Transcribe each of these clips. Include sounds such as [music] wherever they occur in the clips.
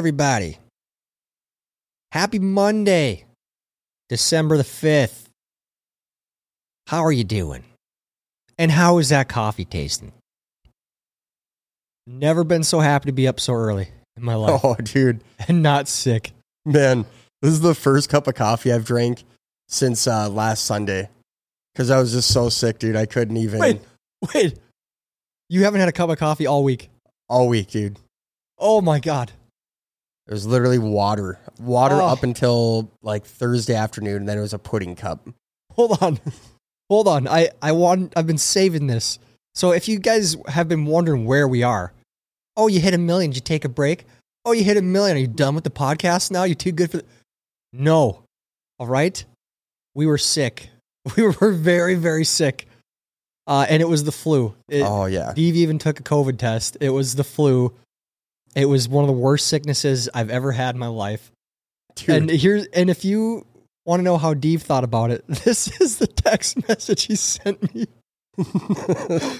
everybody. Happy Monday, December the 5th. How are you doing? And how is that coffee tasting? Never been so happy to be up so early in my life Oh, dude, [laughs] and not sick. man, this is the first cup of coffee I've drank since uh, last Sunday because I was just so sick, dude. I couldn't even Wait. Wait, you haven't had a cup of coffee all week. all week, dude. Oh my God. It was literally water, water Oh. up until like Thursday afternoon, and then it was a pudding cup. Hold on. [laughs] Hold on. I, I want I've been saving this. So if you guys have been wondering where we are, oh, you hit a million, did you take a break? Oh, you hit a million. Are you done with the podcast now? You too good for the No. All right. We were sick. [laughs] We were very, very sick. Uh, and it was the flu. It, oh yeah, Steve even took a COVID test. It was the flu. It was one of the worst sicknesses I've ever had in my life. dude. And here's and if you want to know how Dave thought about it, [laughs] this is the text message he sent me. [laughs]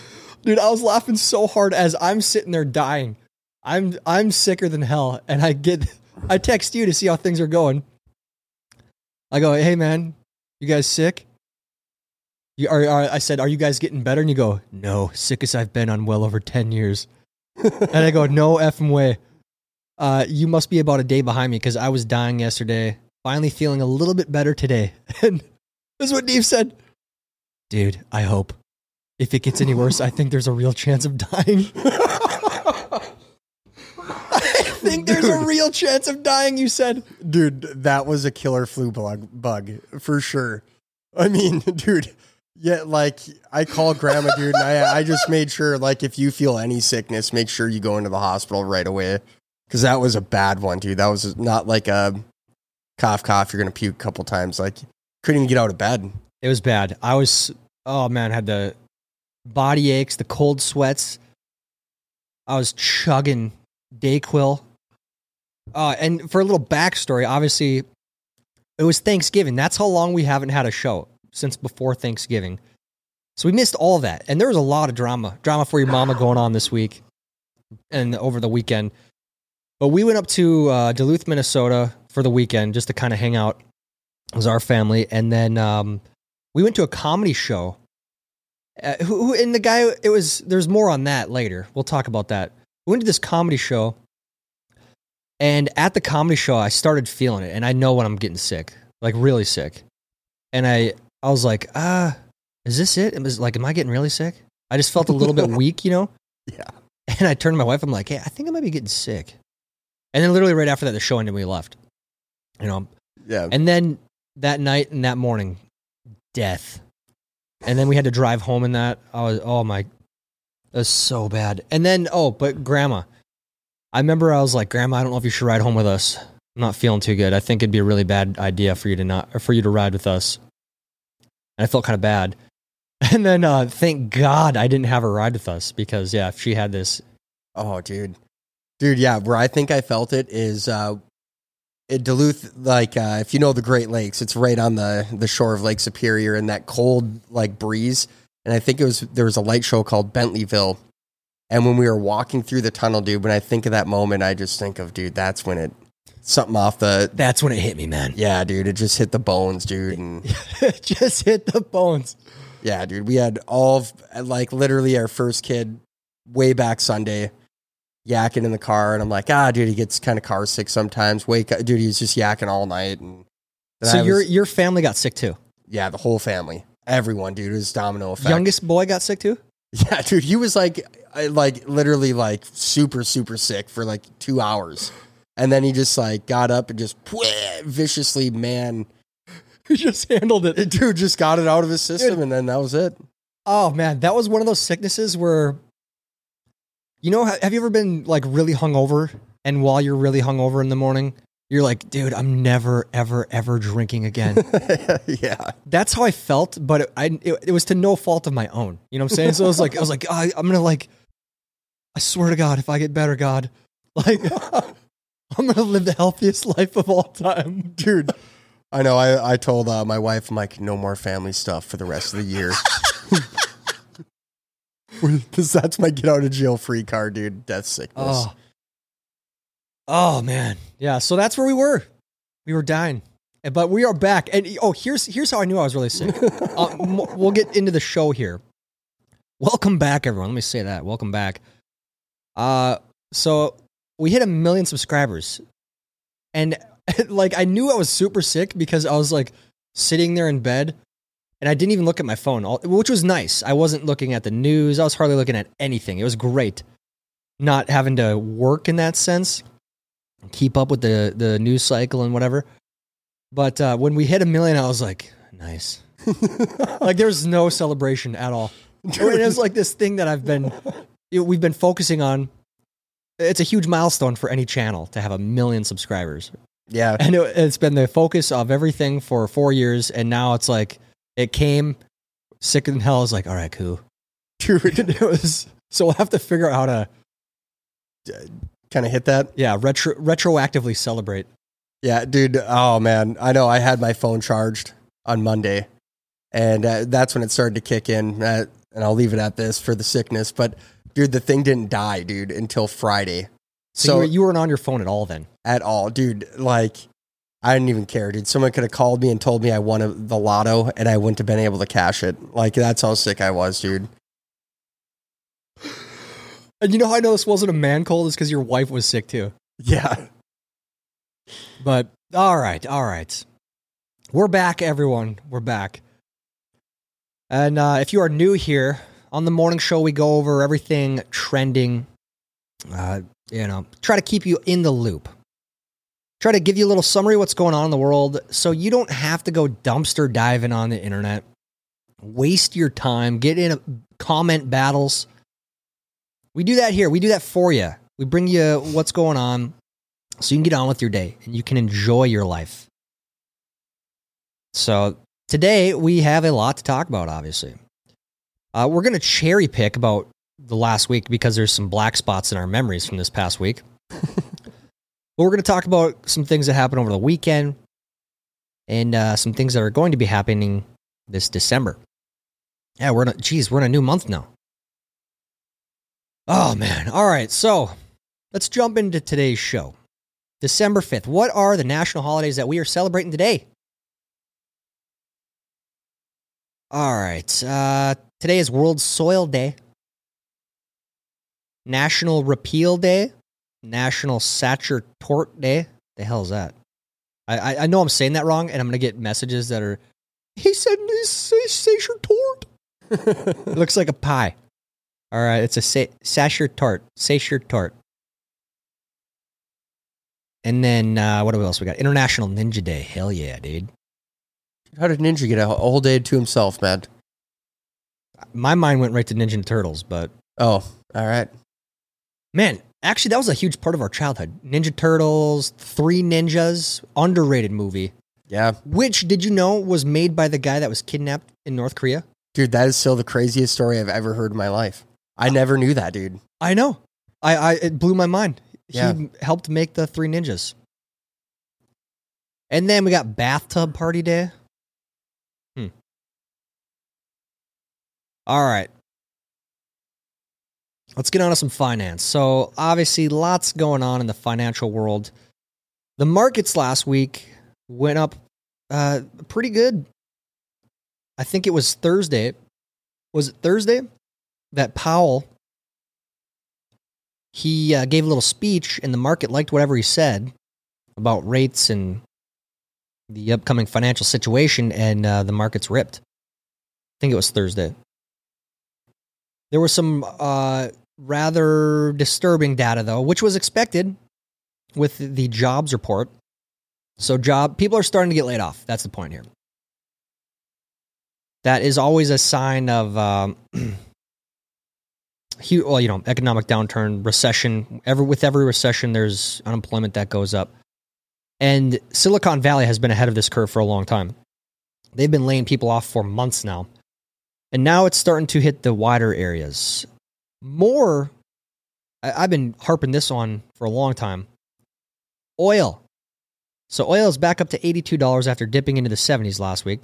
Dude, I was laughing so hard as I'm sitting there dying. I'm I'm sicker than hell, and I get I text you to see how things are going. I go, hey man, you guys sick? You are, are I said, are you guys getting better? And you go, no, sickest I've been on well over ten years. [laughs] and I go, no effing way. Uh, you must be about a day behind me because I was dying yesterday. Finally feeling a little bit better today. [laughs] And this is what Dave said. Dude, I hope. If it gets any worse, I think there's a real chance of dying. [laughs] I think there's a real chance of dying, you said. dude, that was a killer flu bug, bug for sure. I mean, dude, yeah, like I call grandma, dude, and I, I just made sure, like, if you feel any sickness, make sure you go into the hospital right away because that was a bad one, dude. That was not like a cough, cough. You're gonna puke a couple times. Like, couldn't even get out of bed. It was bad. I was, oh man, had the body aches, the cold sweats. I was chugging Dayquil. Uh, and for a little backstory, obviously, it was Thanksgiving. That's how long we haven't had a show since before Thanksgiving. So we missed all that. And there was a lot of drama, drama for your mama going on this week and over the weekend. But we went up to uh, Duluth, Minnesota for the weekend just to kind of hang out as our family. And then um, we went to a comedy show. Uh, who, who and the guy it was there's more on that later. We'll talk about that. We went to this comedy show, and at the comedy show, I started feeling it, and I know when I'm getting sick, like really sick. And I I was like, ah, is this it? It was like, am I getting really sick? I just felt a little bit [laughs] weak, you know. Yeah. And I turned to my wife. I'm like, hey, I think I might be getting sick. And then literally right after that, the show ended. and We left. You know, Yeah. and then that night and that morning, death. And then we had to drive home in that. I was, oh my, it was so bad. And then, oh, but grandma. I remember I was like, Grandma, I don't know if you should ride home with us. I'm not feeling too good. I think it'd be a really bad idea for you to not, or for you to ride with us. I felt kind of bad. [laughs] And then, uh, thank God I didn't have her ride with us because, yeah, if she had this, Oh, dude. Dude, yeah, where I think I felt it is uh at Duluth, like uh, if you know the Great Lakes, it's right on the the shore of Lake Superior and that cold like breeze. And I think it was there was a light show called Bentleyville. And when we were walking through the tunnel, dude, when I think of that moment, I just think of, dude, that's when it something off the that's when it hit me, man. yeah, dude, it just hit the bones, dude. And [laughs] just hit the bones. yeah, dude, we had all of, like literally our first kid way back Sunday yakking in the car, and I'm like, ah, dude, he gets kind of car sick sometimes. Wake up, dude, he's just yakking all night, and So I your, was- your family got sick too. yeah, the whole family, everyone, dude, it was domino effect. Youngest boy got sick too? [laughs] yeah, dude, he was like, I- like literally like super super sick for like two hours, and then he just like got up and just [laughs] viciously, man, He just handled it. [laughs] dude, just got it out of his system, Dude. and then that was it. Oh man, that was one of those sicknesses where, you know, have you ever been like really hungover, and while you're really hungover in the morning, you're like, dude, I'm never, ever, ever drinking again. [laughs] yeah, That's how I felt, but it, I it, it was to no fault of my own. You know what I'm saying? So I was like, I was like, I, I'm gonna like, I swear to God, if I get better, God, like, I'm gonna live the healthiest life of all time. [laughs] dude. I know. I, I told uh, my wife, I'm like, no more family stuff for the rest of the year. [laughs] This- That's my get out of jail free card, dude. Death sickness. Oh. Oh man. Yeah, so that's where we were. We were dying. But we are back. And oh, here's here's how I knew I was really sick. [laughs] uh, we'll get into the show here. Welcome back everyone. Let me say that. Welcome back. Uh so we hit a million subscribers. And [laughs] like I knew I was super sick because I was like sitting there in bed and I didn't even look at my phone, which was nice. I wasn't looking at the news. I was hardly looking at anything. It was great not having to work in that sense, keep up with the the news cycle and whatever. But uh, when we hit a million, I was like, nice. [laughs] like there's no celebration at all. [laughs] It was like this thing that I've been, you know, we've been focusing on. It's a huge milestone for any channel to have a million subscribers, yeah. and it, it's been the focus of everything for four years. And now it's like it came. Sick in hell is like, all right, cool. [laughs] Dude, it was so we'll have to figure out how to kind of hit that. yeah retro retroactively celebrate. Yeah, dude. Oh man, I know. I had my phone charged on Monday, and uh, that's when it started to kick in. Uh, and I'll leave it at this for the sickness. But dude, the thing didn't die, dude, until Friday. So, So, you, were, you weren't on your phone at all then. at all, dude. Like, I didn't even care, dude. Someone could have called me and told me I won a, the lotto, and I wouldn't have been able to cash it. Like, that's how sick I was, dude. And you know how I know this wasn't a man cold is because your wife was sick too. Yeah, But all right, all right, we're back, everyone. We're back. And uh, if you are new here on the morning show, we go over everything trending. Uh, you know, try to keep you in the loop. Try to give you a little summary what's going on in the world, so you don't have to go dumpster diving on the internet. Waste your time. Get in a, comment battles. We do that here. We do that for you. We bring you what's going on so you can get on with your day and you can enjoy your life. So today we have a lot to talk about, obviously. Uh, we're going to cherry pick about the last week because there's some black spots in our memories from this past week. [laughs] but we're going to talk about some things that happened over the weekend and uh, some things that are going to be happening this December. Yeah, we're in a, geez, we're in a new month now. Oh man. All right. So let's jump into today's show. December 5th. What are the national holidays that we are celebrating today? All right. Uh, today is World Soil Day, National Repeal Day, National Satcher Tort Day. The hell is that? I, I, I know I'm saying that wrong, and I'm going to get messages that are, he said, Satcher Tort. [laughs] It looks like a pie. All right. It's a sa- Satcher Tort. Satcher Tort. And then uh, what else we got? International Ninja Day. Hell yeah, dude. how did Ninja get a whole day to himself, man? My mind went right to Ninja Turtles, but Oh, all right. man, actually that was a huge part of our childhood. Ninja Turtles, Three Ninjas, underrated movie. Yeah, Which did you know was made by the guy that was kidnapped in North Korea? dude, that is still the craziest story I've ever heard in my life. I uh, never knew that, dude. I know. I, I it blew my mind. Yeah. He helped make the Three Ninjas. And then we got Bathtub Party Day. All right. Let's get on to some finance. So, obviously, lots going on in the financial world. The markets last week went up uh, pretty good. I think it was Thursday. Was it Thursday that Powell he uh, gave a little speech, and the market liked whatever he said about rates and the upcoming financial situation, and uh, the markets ripped. I think it was Thursday. There was some uh, rather disturbing data, though, which was expected with the jobs report. So, job people are starting to get laid off. That's the point here. That is always a sign of um, [clears throat] well, you know, economic downturn, recession. Every with every recession, there's unemployment that goes up, and Silicon Valley has been ahead of this curve for a long time. They've been laying people off for months now, and now it's starting to hit the wider areas. More, I, I've been harping this on for a long time. Oil. So oil is back up to eighty-two dollars after dipping into the seventies last week.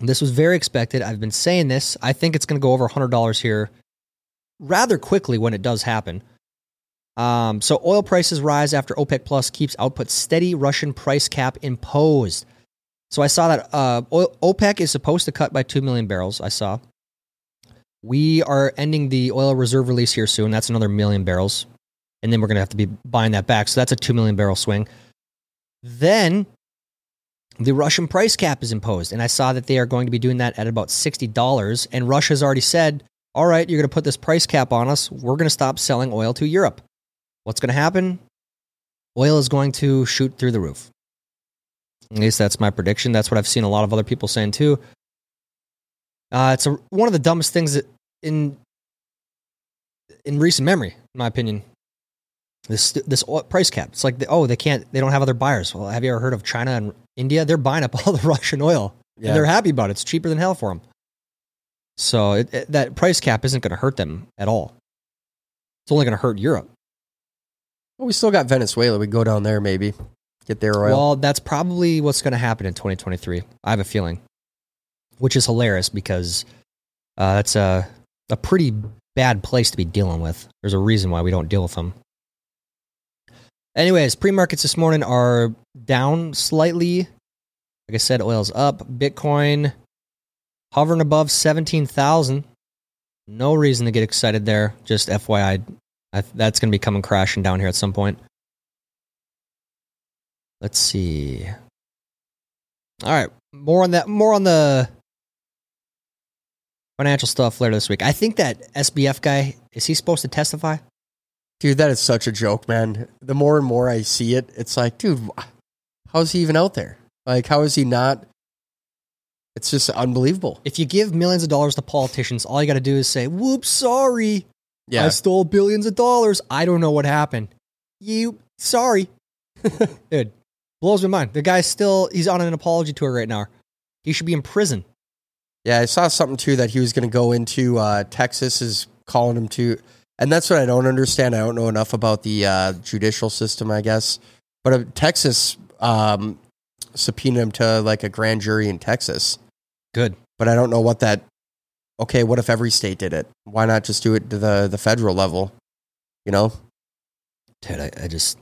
This was very expected. I've been saying this. I think it's going to go over hundred dollars here rather quickly when it does happen. Um, so oil prices rise after OPEC Plus keeps output steady. Russian price cap imposed. So I saw that uh, OPEC is supposed to cut by two million barrels. I saw. We are ending the oil reserve release here soon. That's another million barrels, and then we're going to have to be buying that back. So that's a two million barrel swing. Then the Russian price cap is imposed, and I saw that they are going to be doing that at about sixty dollars. And Russia's already said, "All right, you're going to put this price cap on us. We're going to stop selling oil to Europe." What's going to happen? Oil is going to shoot through the roof. At least that's my prediction. That's what I've seen a lot of other people saying too. Uh, it's a, one of the dumbest things that in in recent memory, in my opinion. This this price cap. It's like the, oh they can't they don't have other buyers. Well, have you ever heard of China and India? They're buying up [laughs] all the Russian oil, Yeah. and they're happy about it. It's cheaper than hell for them. So it, it- that price cap isn't going to hurt them at all. It's only going to hurt Europe. Well, we still got Venezuela. We go down there maybe get their oil. Well, that's probably what's going to happen in 2023. I have a feeling, which is hilarious because uh, that's a a pretty bad place to be dealing with. There's a reason why we don't deal with them. Anyways, pre markets this morning are down slightly. Like I said, oil's up. Bitcoin hovering above 17,000. No reason to get excited there. Just FYI, that's going to be coming crashing down here at some point. Let's see. All right, more on that. More on the financial stuff later this week. I think that SBF guy is he supposed to testify? Dude, that is such a joke, man. The more and more I see it, it's like, dude, how is he even out there? Like, how is he not? It's just unbelievable. If you give millions of dollars to politicians, all you got to do is say, "Whoops, sorry, yeah. I stole billions of dollars. I don't know what happened. You sorry, [laughs] dude." Blows my mind. The guy's still he's on an apology tour right now. He should be in prison. Yeah, I saw something too that he was going to go into uh, Texas is calling him to, and that's what I don't understand. I don't know enough about the uh, judicial system, I guess. But uh, Texas um, subpoenaed him to like a grand jury in Texas, Good. but I don't know what that. Okay, what if every state did it? Why not just do it to the the federal level? You know, Dude, I, I just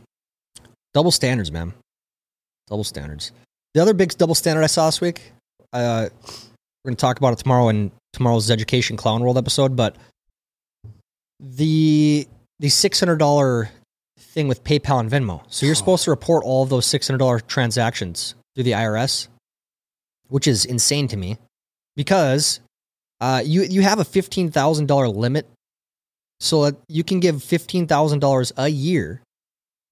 double standards, man. Double standards. The other big double standard I saw this week. Uh, we're going to talk about it tomorrow in tomorrow's Education Clown World episode. But the the six hundred dollar thing with PayPal and Venmo. So you're supposed to report all of those six hundred dollar transactions through the IRS, which is insane to me, because uh, you you have a fifteen thousand dollar limit so that you can give $15,000 a year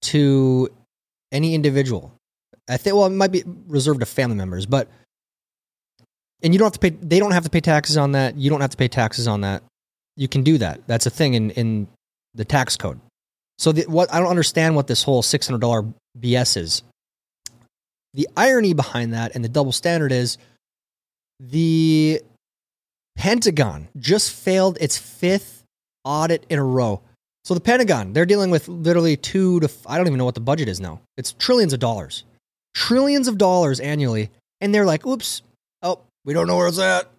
to any individual. I think, well, it might be reserved to family members, but, and you don't have to pay, they don't have to pay taxes on that. You don't have to pay taxes on that. You can do that. That's a thing in, in the tax code. So the, what, I don't understand what this whole $600 BS is. The irony behind that and the double standard is the Pentagon just failed its fifth audit in a row. So the Pentagon, they're dealing with literally two to I don't even know what the budget is now. It's trillions of dollars, trillions of dollars annually, and they're like, "Oops, oh, we don't know where it's at.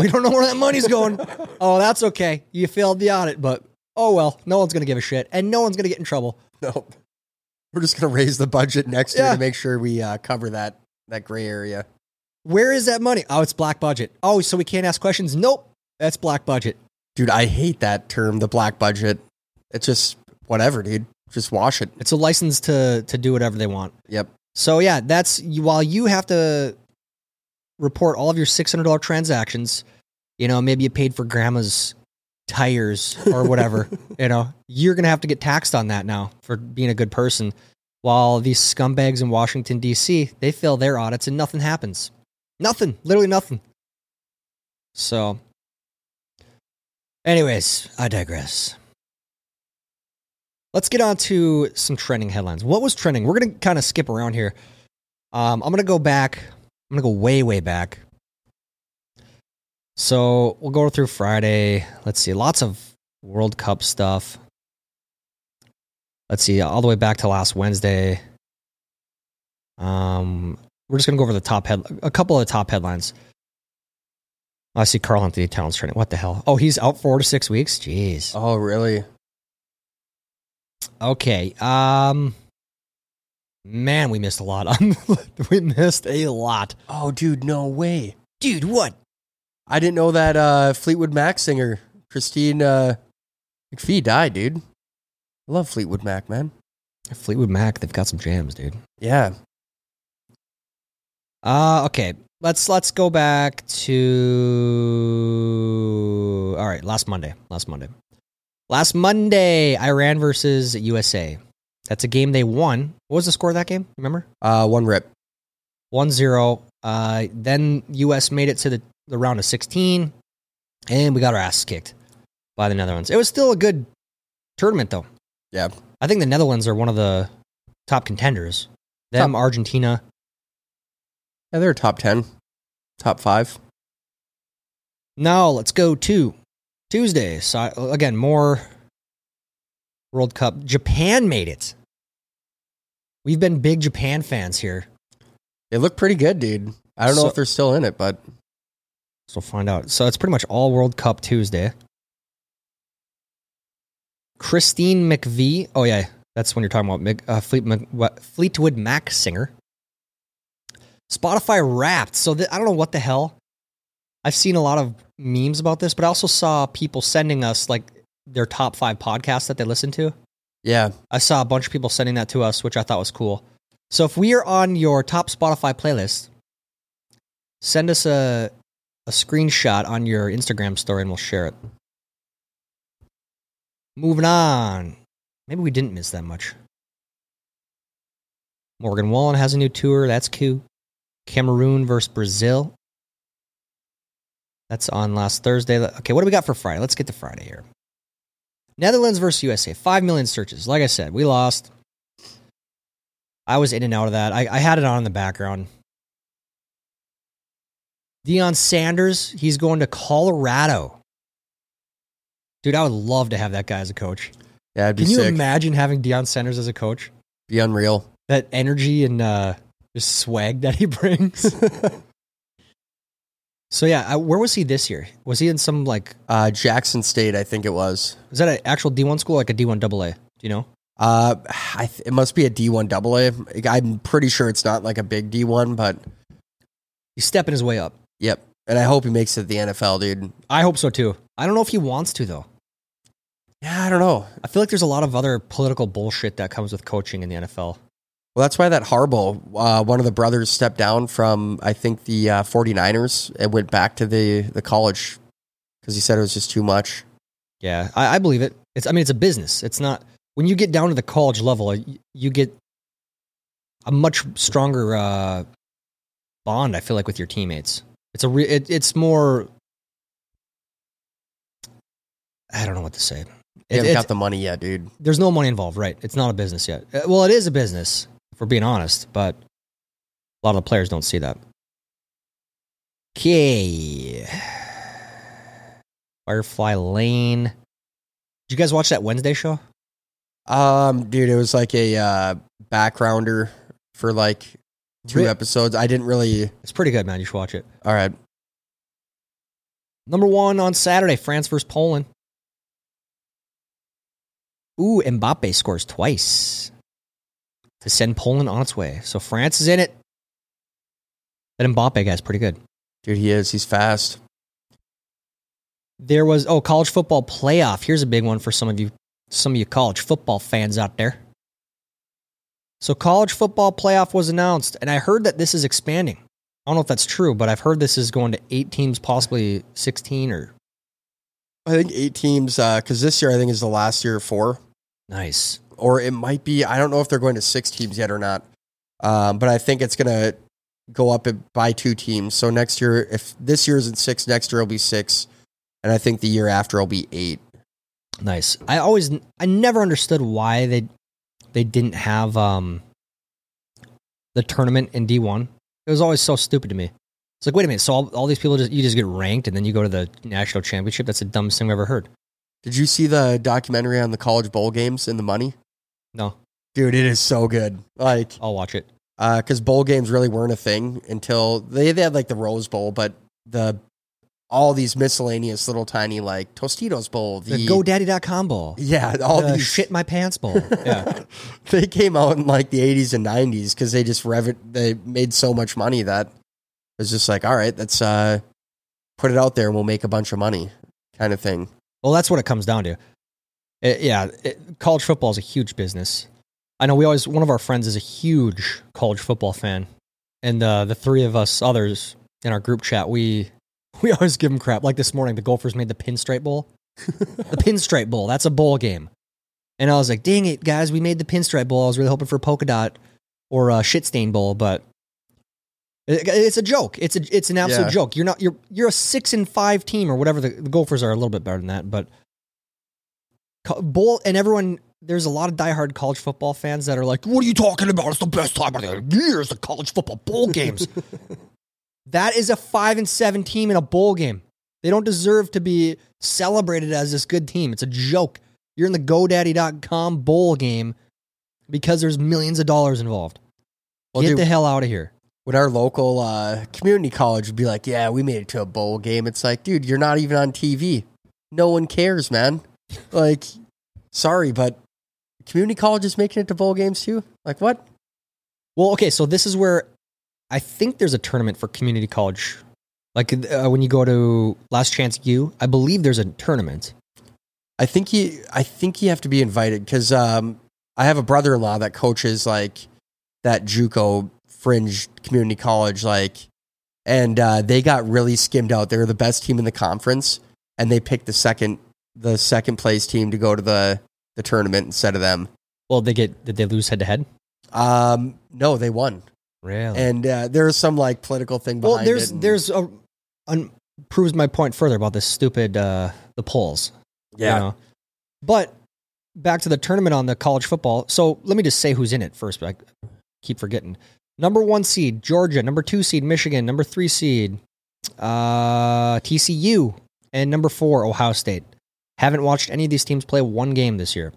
we don't know where that money's going. [laughs] Oh, that's okay. You failed the audit, but oh well, no one's gonna give a shit, and no one's gonna get in trouble. no, we're just going to raise the budget next year Yeah. to make sure we uh, cover that that gray area. Where is that money? Oh, it's black budget. Oh, so we can't ask questions? Nope, that's black budget. Dude, I hate that term, the black budget. It's just whatever, dude. Just wash it. It's a license to to do whatever they want. Yep. So yeah, that's while you have to report all of your six hundred dollar transactions. You know, maybe you paid for grandma's tires or whatever. [laughs] you know, you're gonna have to get taxed on that now for being a good person. While these scumbags in Washington D.C. they fail their audits and nothing happens. Nothing, literally nothing. So, anyways, I digress. Let's get on to some trending headlines. What was trending? We're going to kind of skip around here. Um, I'm going to go back. I'm going to go way, way back. So we'll go through Friday. Let's see. Lots of World Cup stuff. Let's see. All the way back to last Wednesday. Um, we're just going to go over the top head, a couple of the top headlines. I see Karl-Anthony Towns training. What the hell? Oh, he's out four to six weeks. Jeez. Oh, really? Okay. Um. Man, we missed a lot. [laughs] we missed a lot, Oh, dude, no way. dude. What? I didn't know that uh, Fleetwood Mac singer Christine uh, McVie died, dude. I love Fleetwood Mac, man. Fleetwood Mac. They've got some jams, dude. Yeah. Uh okay. Let's let's go back to all right, last Monday. Last Monday. Last Monday, Iran versus USA. That's a game they won. What was the score of that game? Remember? Uh, one rip. 1-0. Uh then US made it to the, the round of 16 and we got our ass kicked by the Netherlands. It was still a good tournament though. Yeah. I think the Netherlands are one of the top contenders. Them, Argentina. Yeah, they're top 10, top five. Now let's go to Tuesday. So again, more World Cup. Japan made it. We've been big Japan fans here, They look pretty good, dude. I don't know if they're still in it, but so we'll find out. So it's pretty much all World Cup Tuesday. Christine McVie. Oh yeah, that's when you're talking about Mc- uh, Fleet, Mc- what, Fleetwood Mac singer. Spotify Wrapped. So th- I don't know what the hell. I've seen a lot of memes about this, but I also saw people sending us like their top five podcasts that they listen to. yeah. I saw a bunch of people sending that to us, which I thought was cool. So if we are on your top Spotify playlist, send us a a screenshot on your Instagram story and we'll share it. Moving on. Maybe we didn't miss that much. Morgan Wallen has a new tour. That's cute. Cameroon versus Brazil. That's on last Thursday. Okay, what do we got for Friday? Let's get to Friday here. Netherlands versus USA. Five million searches. Like I said, we lost. I was in and out of that. I, I had it on in the background. Deion Sanders, he's going to Colorado. Dude, I would love to have that guy as a coach. Yeah, Can you sick. imagine having Deion Sanders as a coach? be unreal. That energy and uh, just swag that he brings. [laughs] so yeah, I, where was he this year? Was he in some like? Uh, Jackson State, I think it was. Is that an actual D one school, like a D one AA? Do you know? Uh, I th- it must be a D1 AA. I'm pretty sure it's not like a big D1, but He's stepping his way up. yep. And I hope he makes it to the NFL, dude. I hope so too. I don't know if he wants to though. Yeah, I don't know. I feel like there's a lot of other political bullshit that comes with coaching in the NFL. Well, that's why that Harbaugh, uh, one of the brothers, stepped down from I think the uh, 49ers and went back to the the college because he said it was just too much. Yeah, I, I believe it. It's I mean it's a business. It's not when you get down to the college level, you, you get a much stronger uh, bond. I feel like with your teammates. It's a re- it, it's more. I don't know what to say. It- haven't it's- got the money yet, dude. there's no money involved, right? It's not a business yet. Uh, Well, it is a business, if we're being honest, but a lot of the players don't see that. Okay. Firefly Lane. Did you guys watch that Wednesday show? Um, dude, it was like a uh, backgrounder for like two Re- episodes. I didn't really. It's pretty good, man. You should watch it. All right, Number one on Saturday, France versus Poland. Ooh, Mbappe scores twice to send Poland on its way. So France is in it. That Mbappe guy's pretty good. dude, he is. He's fast. There was oh college football playoff. Here's a big one for some of you, some of you college football fans out there. So college football playoff was announced, and I heard that this is expanding. I don't know if that's true, but I've heard this is going to eight teams, possibly sixteen or I think eight teams uh, because this year I think is the last year of four, nice. Or it might be. I don't know if they're going to six teams yet or not. Um, but I think it's gonna go up by two teams. So next year, if this year isn't six, next year will be six, and I think the year after will be eight. Nice. I always, I never understood why they they didn't have um the tournament in D one. It was always so stupid to me. It's like, wait a minute. So all, all these people just you just get ranked and then you go to the national championship. That's the dumbest thing I've ever heard. Did you see the documentary on the college bowl games and the money? No, Dude, it is so good. Like, I'll watch it. Uh, because bowl games really weren't a thing until they, they had like the Rose Bowl, but the all these miscellaneous little tiny like Tostitos bowl. The, GoDaddy.com bowl. yeah, all the these shit my pants bowl. [laughs] Yeah. they came out in like the 80s and 90s because they just rev they made so much money that it was just like all right let's uh put it out there and we'll make a bunch of money kind of thing Well, that's what it comes down to. It- yeah, it, college football is a huge business. I know we always one of our friends is a huge college football fan, and uh, the three of us others in our group chat we [laughs] we always give him crap. Like this morning, the Gophers made the Pinstripe Bowl. [laughs] the Pinstripe Bowl. That's a bowl game, and I was like, "Dang it, guys! We made the Pinstripe Bowl. I was really hoping for Polka Dot or uh, Shit Stain Bowl, but." it- It's a joke. It's a it's an absolute Yeah. joke. You're not you're you're a six and five team or whatever. The, the Gophers are a little bit better than that, but bowl and everyone there's a lot of diehard college football fans that are like what are you talking about? It's the best time of the year. Is the college football bowl [laughs] games. That is a five and seven team in a bowl game. They don't deserve to be celebrated as this good team. It's a joke. You're in the godaddy.com bowl game because there's millions of dollars involved. Well, get dude- the hell out of here. when our local uh, community college would be like yeah we made it to a bowl game it's like dude you're not even on tv no one cares man like sorry but community college is making it to bowl games too like what Well, okay, so this is where I think there's a tournament for community college. Like uh, when you go to Last Chance U, I believe there's a tournament. I think you I think you have to be invited because um, I have a brother in law that coaches like that JUCO fringe community college, like, and uh, they got really skimmed out. They were the best team in the conference, and they picked the second the second place team to go to the the tournament instead of them. Well, they get did they lose head to head? Um, no, they won, Really? and uh, there's some like political thing behind well, there's it. and- there's a un, proves my point further about this stupid uh, the polls. you yeah, know? But back to the tournament on the college football. So let me just say who's in it first. But I keep forgetting. Number one seed Georgia. Number two seed Michigan. Number three seed uh, TCU, and number four Ohio State. Haven't watched any of these teams play one game this year.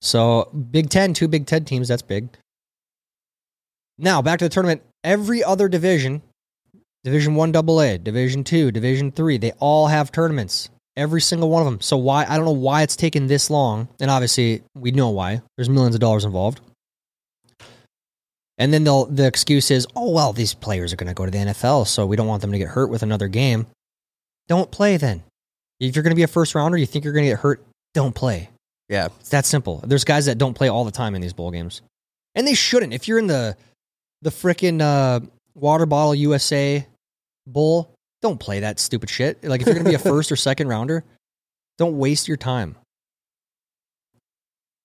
So Big Ten, two Big Ten teams. That's big. Now back to the tournament. Every other division, Division One AA, Division Two, Division Three, they all have tournaments. Every single one of them. So why? I don't know why it's taken this long. And obviously, we know why. There's millions of dollars involved. And then the excuse is, oh well, these players are going to go to the NFL, so we don't want them to get hurt with another game. Don't play then. If you're going to be a first rounder, you think you're going to get hurt, don't play. yeah. It's that simple. There's guys that don't play all the time in these bowl games, and they shouldn't. If you're in the the frickin' uh, water bottle USA bowl, don't play that stupid shit. Like if you're gonna be a [laughs] first or second rounder, don't waste your time.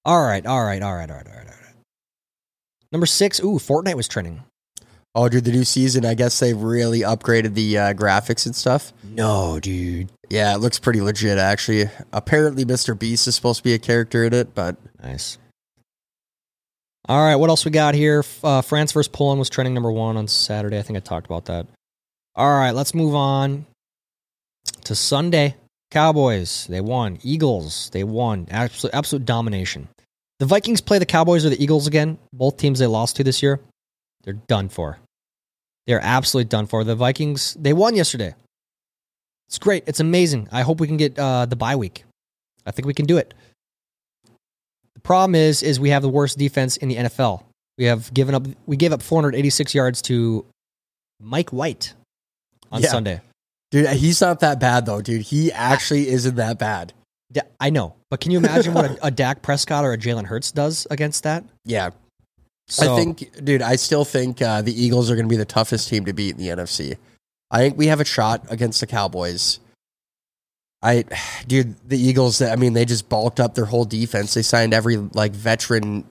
All right, all right, all right, all right, all right, all right. Number six. Ooh, Fortnite was trending. Oh, dude, the new season. I guess they've really upgraded the uh, graphics and stuff. No, dude. Yeah, it looks pretty legit actually. Apparently, Mr. Beast is supposed to be a character in it, but Nice. All right, what else we got here? Uh, France versus Poland was trending number one on Saturday. I think I talked about that. All right, let's move on to Sunday. Cowboys, they won. Eagles, they won. Absolute, absolute domination. The Vikings play the Cowboys or the Eagles again. Both teams they lost to this year. They're done for. They're absolutely done for. The Vikings, they won yesterday. It's great. It's amazing. I hope we can get uh, the bye week. I think we can do it. The problem is, is we have the worst defense in the NFL. We have given up. We gave up 486 yards to Mike White on Yeah. Sunday. dude, he's not that bad though, dude. He actually isn't that bad. I know, but can you imagine what a, a Dak Prescott or a Jalen Hurts does against that? Yeah, So, I think, dude, I still think uh, the Eagles are going to be the toughest team to beat in the NFC. I think we have a shot against the Cowboys. I, [sighs] dude, the Eagles. I mean, they just bulked up their whole defense. They signed every like veteran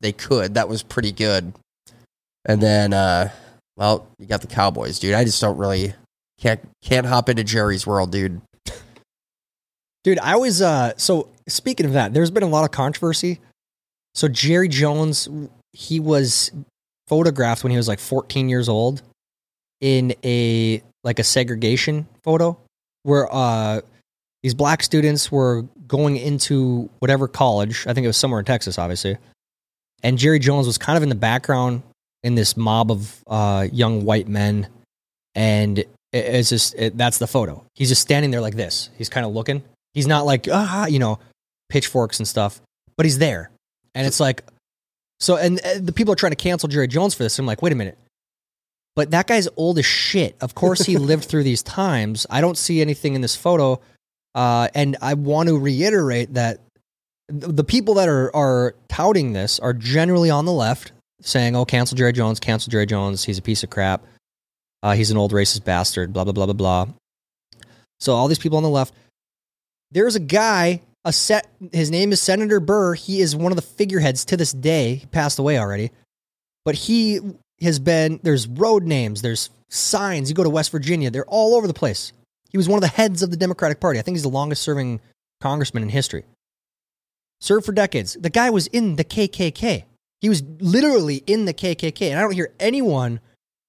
they could. That was pretty good. And then, uh, well, you got the Cowboys, dude. I just don't really can't can't hop into Jerry's world, dude. dude, I was Uh, so speaking of that, there's been a lot of controversy. So Jerry Jones, he was photographed when he was like 14 years old in a like a segregation photo where uh these black students were going into whatever college. I think it was somewhere in Texas, obviously. And Jerry Jones was kind of in the background in this mob of uh, young white men. And It, it's just it, that's the photo. He's just standing there like this. He's kind of looking. He's not like ah, you know, pitchforks and stuff, but he's there. And it's like, so, and uh, the people are trying to cancel Jerry Jones for this. I'm like, wait a minute. But that guy's old as shit. Of course, he [laughs] lived through these times. I don't see anything in this photo. Uh, and I want to reiterate that the people that are, are touting this are generally on the left, saying, oh, cancel Jerry Jones, cancel Jerry Jones. He's a piece of crap. Uh, he's an old racist bastard, blah, blah, blah, blah, blah. So, all these people on the left. There's a guy a set his name is Senator Byrd. He is one of the figureheads to this day. He passed away already. But he has been there's road names, there's signs. You go to West Virginia, they're all over the place. He was one of the heads of the Democratic Party. I think he's the longest serving congressman in history. Served for decades. The guy was in the KKK. He was literally in the KKK. And I don't hear anyone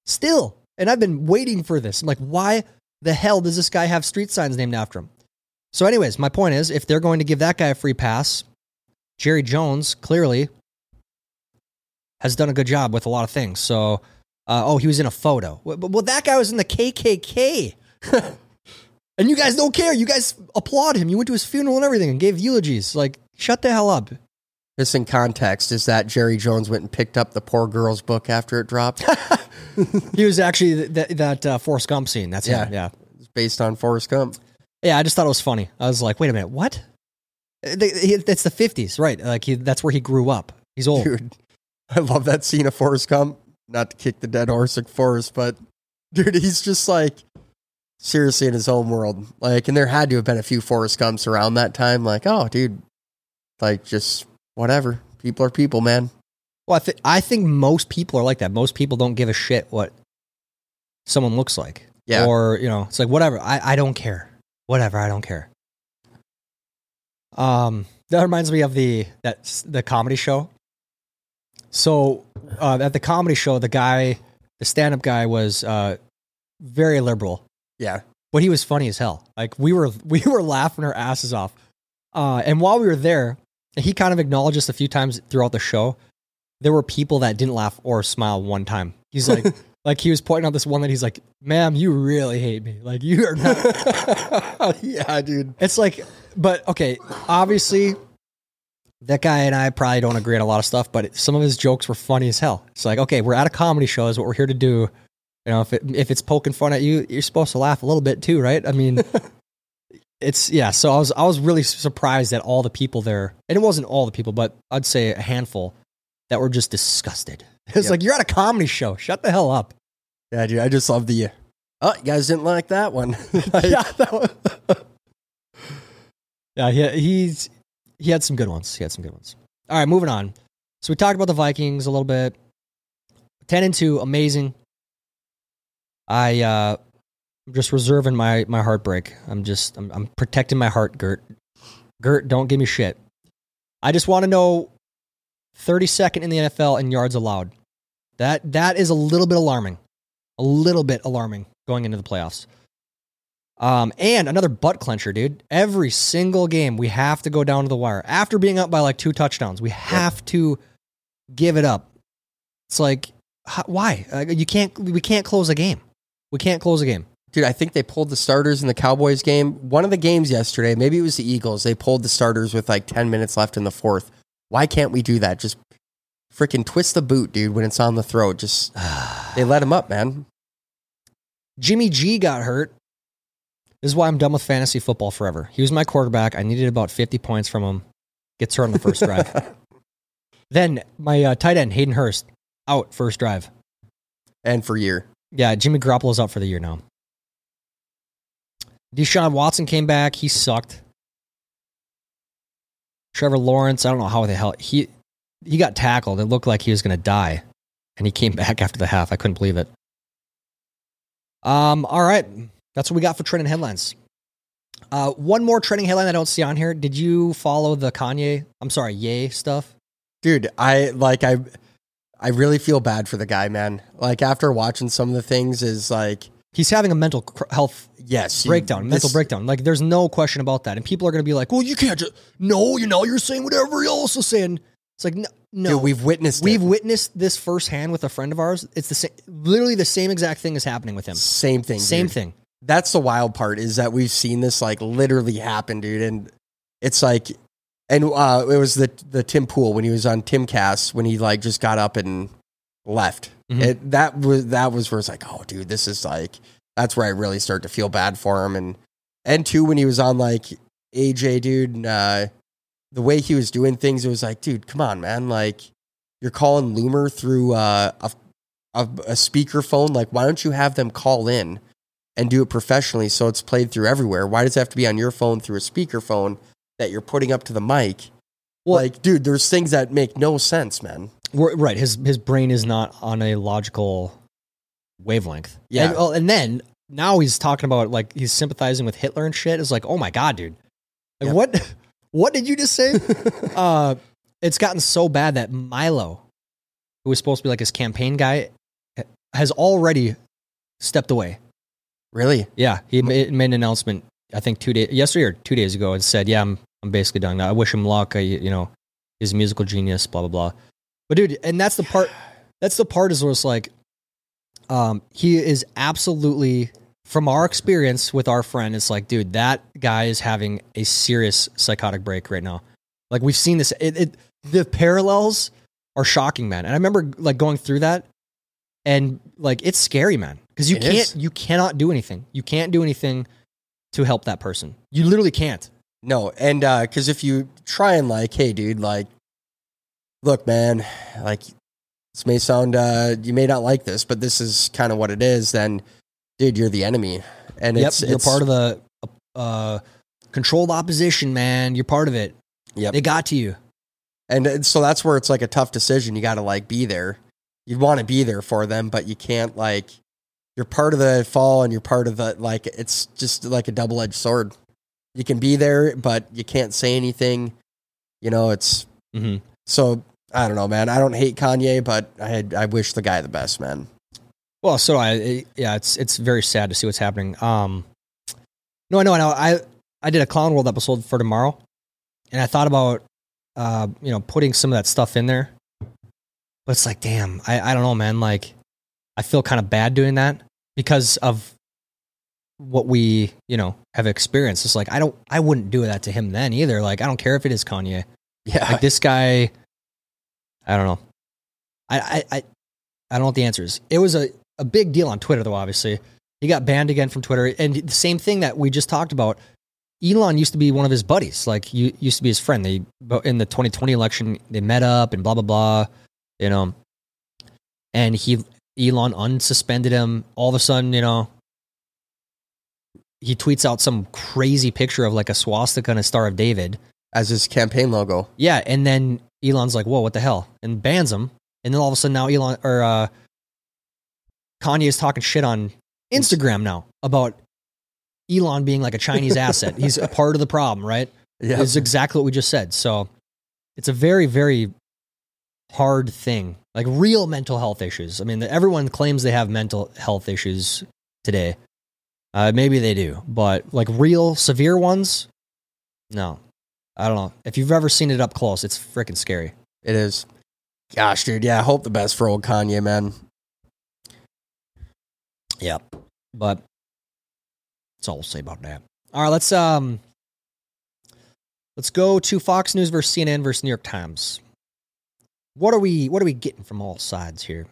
still. And I've been waiting for this. I'm like, why the hell does this guy have street signs named after him? So, anyways, my point is if they're going to give that guy a free pass, Jerry Jones clearly has done a good job with a lot of things. So, uh, oh, he was in a photo. Well, well that guy was in the KKK. [laughs] and you guys don't care. You guys applaud him. You went to his funeral and everything and gave eulogies. Like, shut the hell up. This in context is that Jerry Jones went and picked up the poor girl's book after it dropped. [laughs] he was actually th- th- that uh, Forrest Gump scene. That's Yeah. him. Yeah. It's based on Forrest Gump. Yeah, I just thought it was funny. I was like, wait a minute, what? It's the 50s, right? Like, he, that's where he grew up. He's old. Dude, I love that scene of Forrest Gump. Not to kick the dead horse at Forrest, but dude, he's just like seriously in his own world. Like, and there had to have been a few Forrest Gumps around that time. Like, oh, dude, like just whatever. People are people, man. Well, I, th- I think most people are like that. Most people don't give a shit what someone looks like. Yeah. Or, you know, it's like, whatever. I, I don't care. Whatever. I don't care. Um, that reminds me of the that the comedy show. So uh, at the comedy show, the guy, the stand-up guy, was uh, very liberal, Yeah. but he was funny as hell. Like we were [laughs] we were laughing our asses off. Uh, and while we were there, he kind of acknowledged us a few times throughout the show. There were people that didn't laugh or smile one time. He's like, [laughs] like he was pointing out this one that he's like, "Ma'am, you really hate me. Like you are not." [laughs] yeah, dude. it's like, but okay, obviously, that guy and I probably don't agree on a lot of stuff, but some of his jokes were funny as hell. It's like, okay, we're at a comedy show, is what we're here to do. You know, if it, if it's poking fun at you, you're supposed to laugh a little bit too, right? I mean, [laughs] it's yeah. So I was I was really surprised at all the people there, and it wasn't all the people, but I'd say a handful that were just disgusted. [laughs] It's Yep. like you're at a comedy show. Shut the hell up. Yeah, dude. I just love the. Oh, you guys didn't like that one. [laughs] Like, yeah, that was, [laughs] yeah. He, he's he had some good ones. He had some good ones. All right, moving on. So we talked about the Vikings a little bit. Ten and two, amazing. I uh, I'm just reserving my my heartbreak. I'm just I'm, I'm protecting my heart, Gert. Gert, don't give me shit. I just want to know 32nd in the NFL in yards allowed. That that is a little bit alarming. A little bit alarming going into the playoffs. Um, and another butt clencher, dude. Every single game, we have to go down to the wire after being up by like two touchdowns. We have to give it up. It's like, how, why? Uh, you can't. We can't close a game. We can't close a game. Dude, I think they pulled the starters in the Cowboys game. One of the games yesterday, maybe it was the Eagles, they pulled the starters with like 10 minutes left in the fourth. Why can't we do that? Just freaking twist the boot, dude, when it's on the throat. Just, [sighs] they let him up, man. Jimmy G got hurt. This is why I'm done with fantasy football forever. He was my quarterback. I needed about 50 points from him. Gets hurt on the first drive. [laughs] Then my uh, tight end Hayden Hurst out first drive. And for year. Yeah, Jimmy Garoppolo's out for the year now. Deshaun Watson came back. He sucked. Trevor Lawrence, I don't know how the hell he he got tackled. It looked like he was going to die, and he came [laughs] back after the half. I couldn't believe it. Um, all right, that's what we got for trending headlines. Uh, one more trending headline I don't see on here. Did you follow the Kanye? I'm sorry, Yay stuff. Dude, I like I I really feel bad for the guy, man. Like after watching some of the things is like He's having a mental cr- health yes, breakdown, mental this- breakdown. Like, there's no question about that. And people are going to be like, well, you can't just, no, you know, you're saying whatever else is saying. It's like no, no Dude, we've witnessed we've it. witnessed this firsthand with a friend of ours. It's the same, literally the same exact thing is happening with him. Same thing. Same dude. thing. That's the wild part is that we've seen this like literally happen, dude. And it's like, and uh, it was the the Tim Pool when he was on Timcast when he like just got up and left. Mhm. It, that was that was where it's like, oh, dude, this is like that's where I really start to feel bad for him. And and two when he was on like AJ, dude, and, uh, the way he was doing things, it was like, dude, come on, man, like you're calling Loomer through uh, a a, a speakerphone. Like, why don't you have them call in and do it professionally so it's played through everywhere? Why does it have to be on your phone through a speakerphone that you're putting up to the mic? Well- like, dude, there's things that make no sense, man. Right. His his brain is not on a logical wavelength. Yeah. And, well, and then now he's talking about like he's sympathizing with Hitler and shit. It's like, oh my god, dude. Like Yep. what? What did you just say? [laughs] uh, it's gotten so bad that Milo, who was supposed to be like his campaign guy, has already stepped away. really? Yeah, he made, made an announcement. I think two days yesterday or two days ago, and said, "Yeah, I'm I'm basically done. I wish him luck. I, you know, he's a musical genius. Blah blah blah." But dude, and that's the part. That's the part is where it's like, um, he is absolutely from our experience with our friend. It's like, dude, that guy is having a serious psychotic break right now. Like we've seen this. It, it the parallels are shocking, man. And I remember like going through that, and like it's scary, man, because you It can't, is. you cannot do anything. You can't do anything to help that person. You literally can't. No, and because if you try and like, hey, dude, like, look, man, like, this may sound, uh, you may not like this, but this is kind of what it is. Then, dude, you're the enemy, and yep, it's you're it's, part of the uh, controlled opposition, man. You're part of it. Yep. They got to you. and it- so that's where it's like a tough decision. You got to like be there. You want to be there for them, but you can't like. You're part of the fall, and you're part of the like. It's just like a double edged sword. You can be there, but you can't say anything. You know, it's Mm-hmm. So I don't know, man. I don't hate Kanye, but I had, I wish the guy the best, man. Well, so I it- yeah, it's it's very sad to see what's happening. Um, no, I know, I know. I I did a Clown World episode for tomorrow, and I thought about uh you know putting some of that stuff in there, but it's like, damn, I I don't know, man. Like, I feel kind of bad doing that because of what we you know have experienced. It's like I don't I wouldn't do that to him then either. Like I don't care if it is Kanye. Yeah, Like this guy, I don't know. I, I, I, I don't know what the answer is. It was a, a big deal on Twitter, though, obviously. He got banned again from Twitter. And the same thing that we just talked about. Elon used to be one of his buddies, like, you used to be his friend. They, in the 2020 election, they met up and blah, blah, blah, you know. And he, Elon unsuspended him. All of a sudden, you know, he tweets out some crazy picture of like a swastika and a Star of David. As his campaign logo. Yeah, and then Elon's like, "Whoa, what the hell?" and bans him. And then all of a sudden, now Elon or uh, Kanye is talking shit on Instagram now about Elon being like a Chinese [laughs] asset. He's a part of the problem, right? Yeah, It's exactly what we just said. So it's a very, very hard thing. Like real mental health issues. I mean, everyone claims they have mental health issues today. Uh, maybe they do, but like real severe ones, no. I don't know. If you've ever seen it up close, it's freaking scary. it is. Gosh, dude. Yeah, I hope the best for old Kanye, man. Yeah. But that's all we'll say about that. All right, let's um let's go to Fox News versus CNN versus New York Times. What are we what are we getting from all sides here?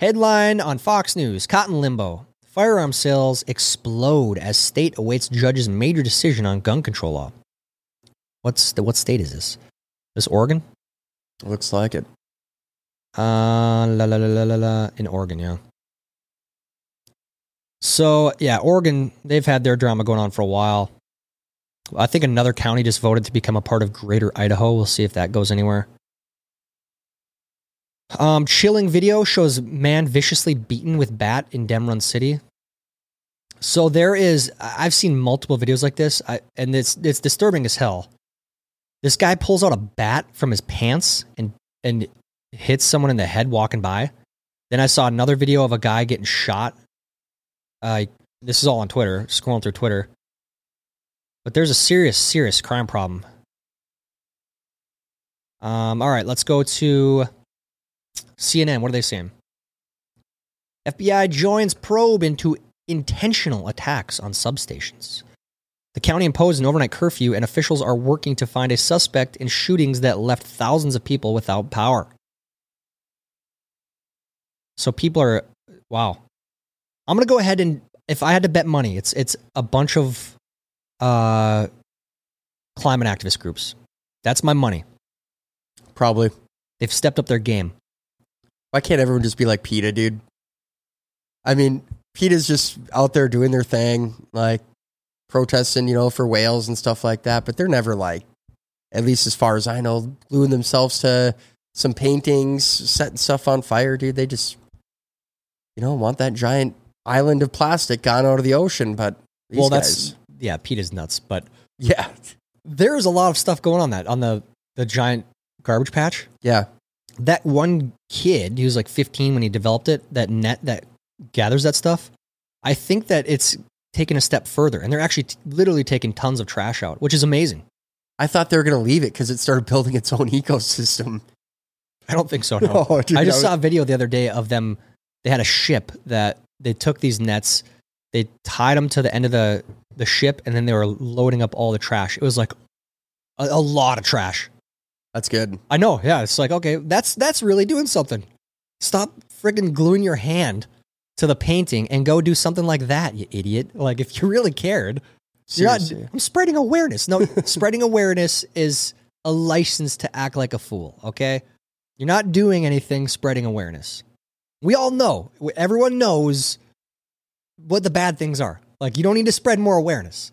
Headline on Fox News, Cotton limbo. Firearm sales explode as state awaits judge's major decision on gun control law. What's the what state is this? This Oregon? Looks like it. Uh, la la la la la la in Oregon, yeah. So yeah, Oregon, they've had their drama going on for a while. I think another county just voted to become a part of Greater Idaho. We'll see if that goes anywhere. Um, chilling video shows man viciously beaten with bat in Demrun City. So there is, I've seen multiple videos like this, I, and it's it's disturbing as hell. This guy pulls out a bat from his pants and and hits someone in the head walking by. Then I saw another video of a guy getting shot. Uh, this is all on Twitter, scrolling through Twitter. But there's a serious, serious crime problem. Um, all right, let's go to CNN. What are they saying? FBI joins probe into intentional attacks on substations. The county imposed an overnight curfew, and officials are working to find a suspect in shootings that left thousands of people without power. So people are wow. I'm gonna go ahead and if I had to bet money, it's it's a bunch of uh climate activist groups. That's my money. Probably. They've stepped up their game. Why can't everyone just be like PETA, dude? I mean, PETA's just out there doing their thing, like protesting, you know, for whales and stuff like that. But they're never like, at least as far as I know, gluing themselves to some paintings, setting stuff on fire, dude. They just, you know, want that giant island of plastic gone out of the ocean. But well, guys, that's yeah, PETA's nuts, but yeah, there's a lot of stuff going on that on the the giant garbage patch. yeah, That one kid, he was like 15 when he developed it. That net that gathers that stuff. I think that it's taken a step further, and they're actually t- literally taking tons of trash out, which is amazing. I thought they were going to leave it because it started building its own [laughs] ecosystem. I don't think so. No. [laughs] Oh, dude, I just I saw a video the other day of them. They had a ship that they took these nets, they tied them to the end of the the ship, and then they were loading up all the trash. It was like a, a lot of trash. That's good. I know. Yeah, it's like okay, that's that's really doing something. Stop friggin' gluing your hand to the painting and go do something like that, you idiot. Like if you really cared, you're not. I'm spreading awareness. No, [laughs] spreading awareness is a license to act like a fool. Okay, you're not doing anything. Spreading awareness. We all know. Everyone knows what the bad things are. Like you don't need to spread more awareness.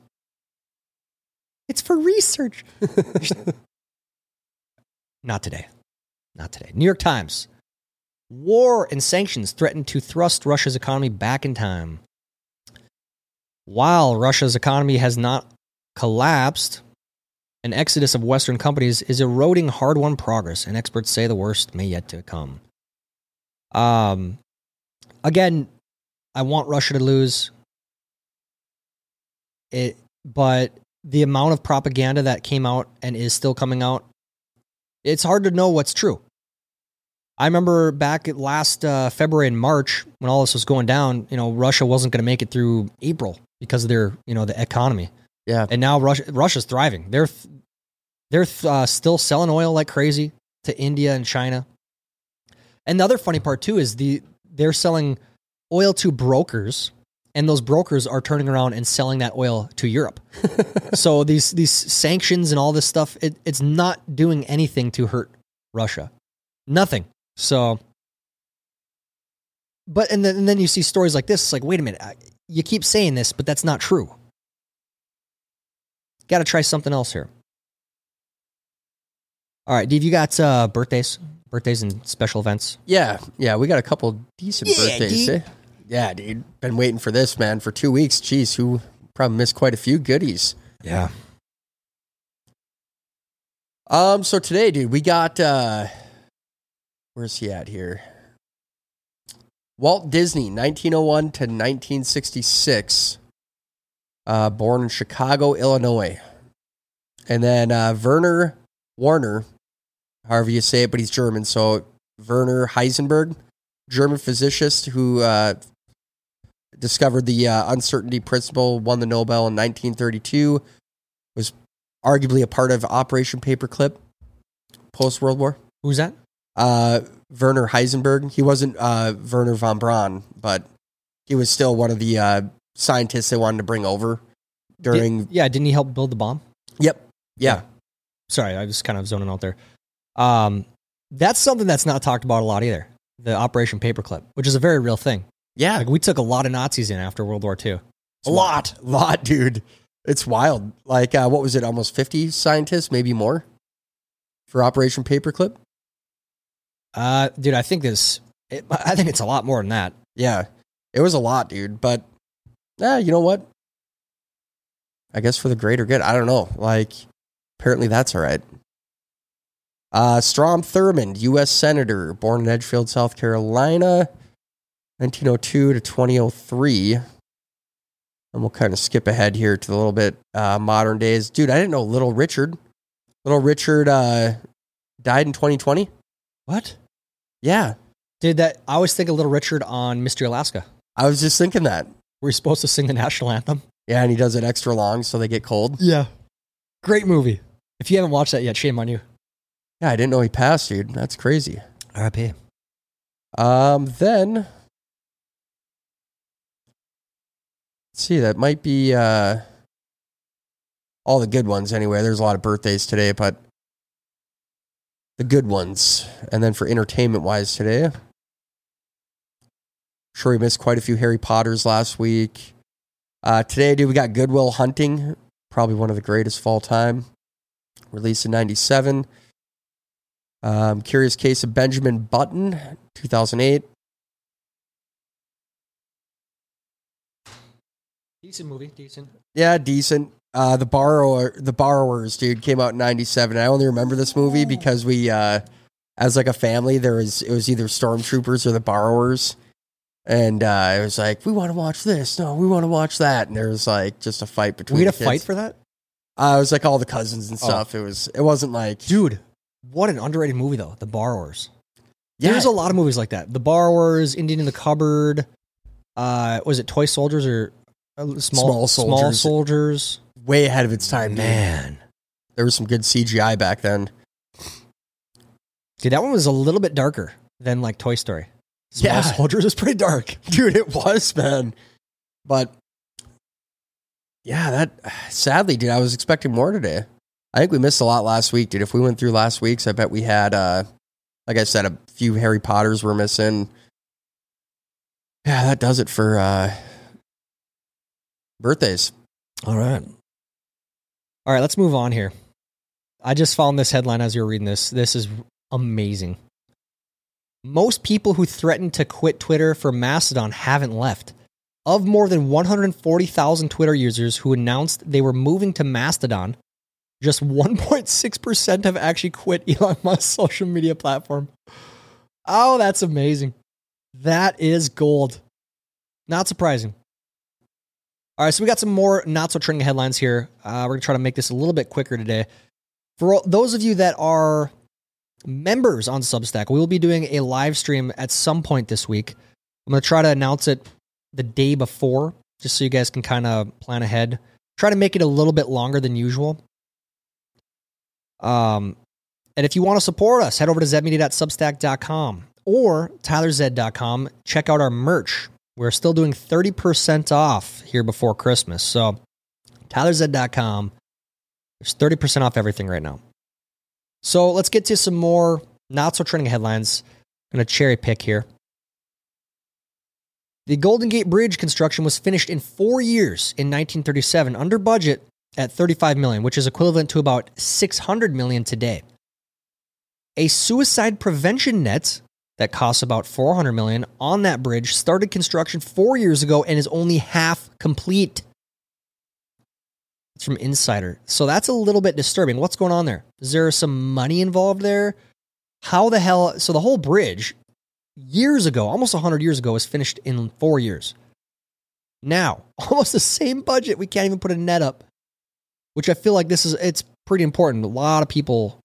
It's for research. [laughs] Not today. Not today. New York Times. War and sanctions threaten to thrust Russia's economy back in time. While Russia's economy has not collapsed, an exodus of Western companies is eroding hard won progress, and experts say the worst may yet to come. Um, again, I want Russia to lose. It, but the amount of propaganda that came out and is still coming out, it's hard to know what's true. I remember back at last uh, February and March when all this was going down, you know, Russia wasn't going to make it through April because of their, you know, the economy. Yeah. And now Russia, Russia's thriving. They're they're uh, still selling oil like crazy to India and China. And the other funny part too is the they're selling oil to brokers, and those brokers are turning around and selling that oil to Europe. [laughs] so these these sanctions and all this stuff, it, it's not doing anything to hurt Russia, nothing. So, but and then and then you see stories like this. It's like, wait a minute, I- you keep saying this, but that's not true. Got to try something else here. All right, Dave, you got uh, birthdays, birthdays and special events. Yeah, yeah, we got a couple decent Yeah, birthdays. dude. eh? Yeah, dude. Been waiting for this, man, for two weeks. Jeez, who probably missed quite a few goodies. Yeah. Um, so today, dude, we got uh where's he at here? Walt Disney, 1901 to 1966. Uh, born in Chicago, Illinois. And then uh, Werner Warner, however you say it, but he's German. So Werner Heisenberg, German physicist who uh, discovered the uh, uncertainty principle, won the Nobel in 1932, was arguably a part of Operation Paperclip post World War. Who's that? Uh, Werner Heisenberg. He wasn't uh, Wernher von Braun, but he was still one of the uh, scientists they wanted to bring over during. Did- yeah, didn't he help build the bomb? yep. Yeah. Sorry, I was kind of zoning out there. Um, that's something that's not talked about a lot either. The Operation Paperclip, which is a very real thing. Yeah. Like we took a lot of Nazis in after World War II. A It's lot. wild. [laughs] lot, dude. It's wild. Like, uh, what was it? Almost 50 scientists, maybe more for Operation Paperclip? Uh, dude, I think this. It, I think it's a lot more than that. Yeah. It was a lot, dude. But, yeah, you know what? I guess for the greater good. I don't know. Like, apparently that's all right. Uh, Strom Thurmond, U.S. Senator, born in Edgefield, South Carolina, 1902 to 2003. And we'll kind of skip ahead here to a little bit uh, modern days. Dude, I didn't know Little Richard. Little Richard uh, died in 2020. What? Yeah, Did that? I always think of Little Richard on Mystery Alaska. I was just thinking that. Were you supposed to sing the national anthem? Yeah, and he does it extra long so they get cold. Yeah. Great movie. If you haven't watched that yet, shame on you. Yeah, I didn't know he passed, dude. That's crazy. R.I.P. Um, then let's see, that might be uh all the good ones anyway. There's a lot of birthdays today, but the good ones. And then for entertainment wise today, sure we missed quite a few Harry Potters last week. Uh, today, dude, we got Good Will Hunting, probably one of the greatest of all time, released in '97. Um, Curious Case of Benjamin Button, 2008. Decent movie. Decent. Yeah, decent. Uh, the borrower, the borrowers, dude, came out in '97. I only remember this movie because we, uh, as like a family, there was it was either stormtroopers or the borrowers, and uh, it was like we want to watch this, no, we want to watch that, and there was like just a fight between. We had a the kids. fight for that? Uh, it was like all the cousins and Oh. stuff. It was. It wasn't like Dude, what an underrated movie, though. The Borrowers. yeah, There's a lot of movies like that. The Borrowers, Indian in the Cupboard. Uh, was it Toy Soldiers or uh, small Small Small Soldiers. Soldiers? Way ahead of its time, dude. Man, There was some good CGI back then. dude, that one was a little bit darker than like Toy Story. Small Yeah. [laughs] Soldiers is pretty dark. [laughs] dude it was man but yeah that sadly dude i was expecting more today i think we missed a lot last week dude if we went through last week's i bet we had uh like i said a few harry potters were missing yeah that does it for uh birthdays All right. All right, let's move on here. I just found this headline as you're reading this. This is amazing. Most people who threatened to quit Twitter for Mastodon haven't left. Of more than 140,000 Twitter users who announced they were moving to Mastodon, just 1.6% have actually quit [laughs] Elon Musk's social media platform. Oh, that's amazing. That is gold. Not surprising. All right, so we got some more not so trending headlines here. Uh, we're gonna try to make this a little bit quicker today. For those of you that are members on Substack, we will be doing a live stream at some point this week. I'm gonna try to announce it the day before, just so you guys can kind of plan ahead. Try to make it a little bit longer than usual. Um, and if you want to support us, head over to zmedia.substack.com or tylerzed.com. Check out our merch. We're still doing 30% off here before Christmas. So, tylerzed.com. There's 30% off everything right now. So, let's get to some more not so trending headlines. I'm going to cherry pick here. The Golden Gate Bridge construction was finished in four years in 1937 under budget at 35 million, which is equivalent to about 600 million today. A suicide prevention net that costs about 400 million on that bridge started construction 4 years ago and is only half complete. It's from Insider. So that's a little bit disturbing. What's going on there? Is there some money involved there? How the hell so the whole bridge years ago, almost 100 years ago was finished in 4 years. Now, [laughs] almost the same budget, we can't even put a net up, which I feel like this is it's pretty important. A lot of people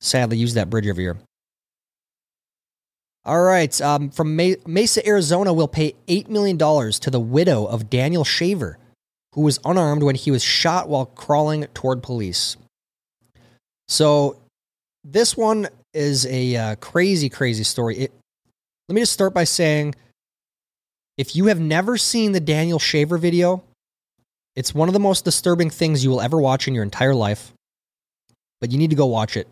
sadly use that bridge every year. All right. Um, from Mesa, Arizona, will pay $8 million to the widow of Daniel Shaver, who was unarmed when he was shot while crawling toward police. So, this one is a uh, crazy, crazy story. It, let me just start by saying if you have never seen the Daniel Shaver video, it's one of the most disturbing things you will ever watch in your entire life, but you need to go watch it.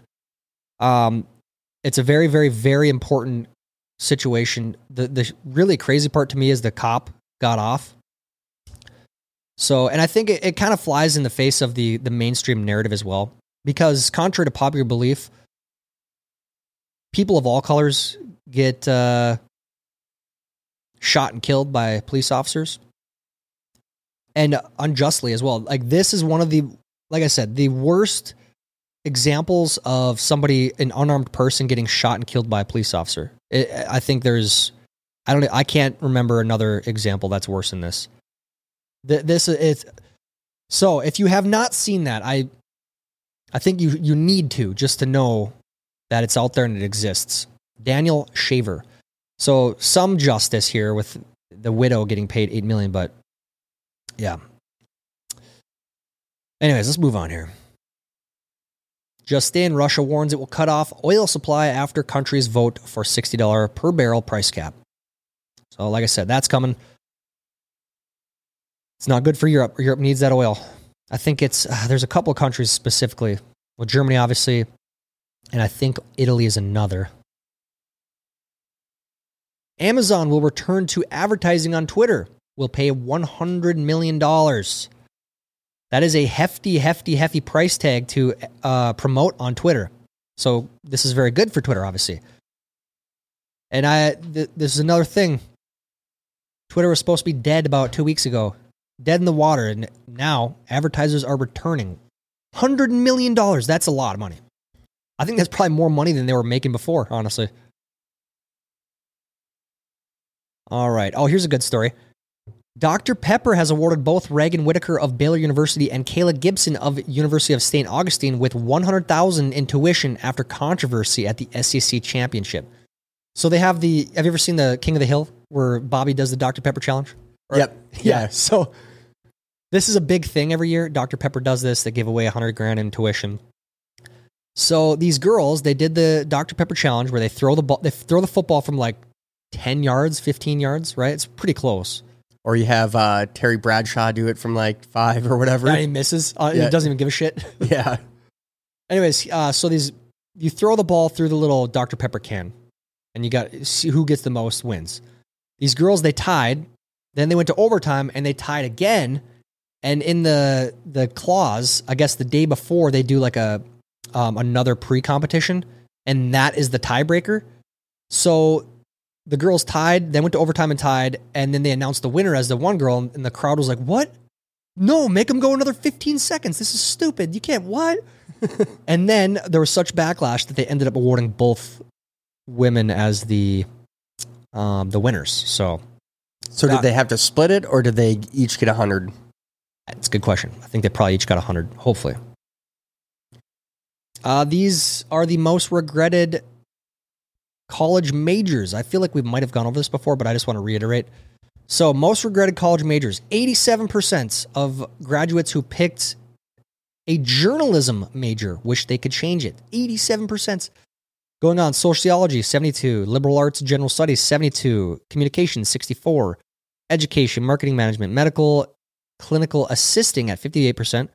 Um, it's a very, very, very important situation. The the really crazy part to me is the cop got off. So, and I think it, it kind of flies in the face of the the mainstream narrative as well, because contrary to popular belief, people of all colors get uh, shot and killed by police officers, and unjustly as well. Like this is one of the, like I said, the worst examples of somebody, an unarmed person, getting shot and killed by a police officer. It, I think there's, I don't, I can't remember another example that's worse than this. Th- This is so. If you have not seen that, I, I think you you need to just to know that it's out there and it exists. Daniel Shaver. So some justice here with the widow getting paid eight million, but yeah. Anyways, let's move on here. Just in, Russia warns it will cut off oil supply after countries vote for $60 per barrel price cap. So, like I said, that's coming. It's not good for Europe. Europe needs that oil. I think it's, uh, there's a couple of countries specifically. Well, Germany, obviously, and I think Italy is another. Amazon will return to advertising on Twitter, will pay $100 million. That is a hefty, hefty, hefty price tag to uh, promote on Twitter. So this is very good for Twitter, obviously. And I, th- this is another thing. Twitter was supposed to be dead about two weeks ago, dead in the water, and now advertisers are returning. Hundred million dollars. That's a lot of money. I think that's probably more money than they were making before, honestly. All right. Oh, here's a good story. Dr. Pepper has awarded both Reagan Whitaker of Baylor University and Kayla Gibson of University of St. Augustine with 100,000 in tuition after controversy at the SEC championship. So they have the Have you ever seen the King of the Hill where Bobby does the Dr. Pepper challenge? Or- Yep. [laughs] Yeah. So this is a big thing every year. Dr. Pepper does this. They give away 100 grand in tuition. So these girls, they did the Dr. Pepper challenge where they throw the ball, they throw the football from like 10 yards, 15 yards, right? It's pretty close. Or you have uh, Terry Bradshaw do it from like five or whatever. And he misses. Uh, Yeah. He doesn't even give a shit. [laughs] yeah. Anyways, uh, so these you throw the ball through the little Dr. Pepper can, and you got see who gets the most wins. These girls they tied, then they went to overtime and they tied again. And in the the clause, I guess the day before they do like a um, another pre competition, and that is the tiebreaker. So the girls tied, then went to overtime and tied, and then they announced the winner as the one girl, and the crowd was like, "What? No, make them go another 15 seconds. This is stupid. You can't what?" [laughs] and then there was such backlash that they ended up awarding both women as the um, the winners. So So That- did they have to split it, or did they each get a hundred? It's a good question. I think they probably each got a 100, hopefully. Uh, these are the most regretted college majors. I feel like we might have gone over this before, but I just want to reiterate. So, most regretted college majors 87% of graduates who picked a journalism major wish they could change it. 87%. Going on, sociology 72, liberal arts general studies 72, communication 64, education, marketing management, medical, clinical assisting at 58%. Then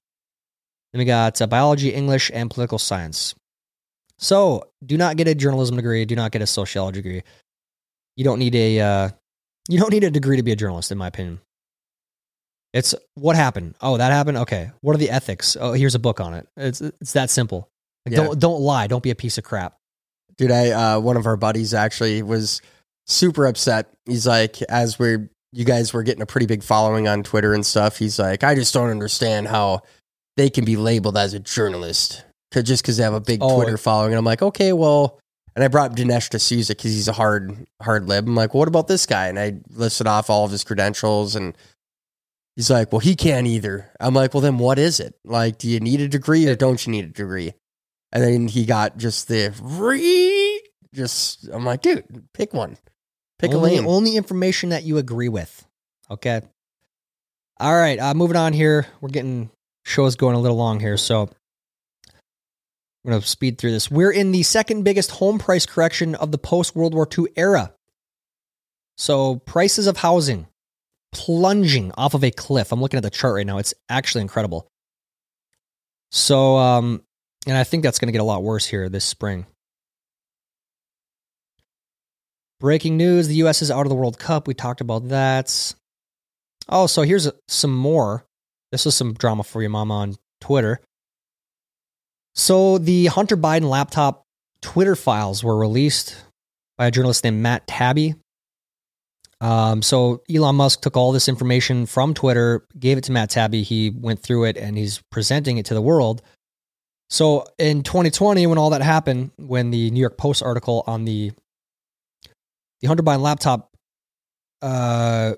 we got uh, biology, English, and political science. So do not get a journalism degree. Do not get a sociology degree. You don't need a uh, you don't need a degree to be a journalist, in my opinion. It's what happened. Oh, that happened. Okay, what are the ethics? Oh, here's a book on it. It's it's that simple. Like, Yeah. Don't don't lie. Don't be a piece of crap. Dude, I uh, one of our buddies actually was super upset. He's like, as we're you guys were getting a pretty big following on Twitter and stuff. He's like, I just don't understand how they can be labeled as a journalist just because they have a big Oh. Twitter following. And I'm like, okay, well. And I brought up Dinesh D'Souza because he's a hard hard lib. I'm like, well, what about this guy? And I listed off all of his credentials and. He's like, well, he can't either. I'm like, well, then what is it? Like, do you need a degree or don't you need a degree? And then he got just the re just I'm like, dude, pick one. Pick only, a lane. Only information that you agree with. Okay. All right. Uh, moving on here. We're getting shows going a little long here, so I'm going to speed through this. We're in the second biggest home price correction of the post World War II era. So prices of housing plunging off of a cliff. I'm looking at the chart right now. It's actually incredible. So, um, and I think that's going to get a lot worse here this spring. Breaking news the U.S. is out of the World Cup. We talked about that. Oh, so here's some more. This is some drama for your mama on Twitter. So the Hunter Biden laptop Twitter files were released by a journalist named Matt Taibbi. Um, so Elon Musk took all this information from Twitter, gave it to Matt Taibbi. He went through it and he's presenting it to the world. So in 2020, when all that happened, when the New York Post article on the the Hunter Biden laptop uh,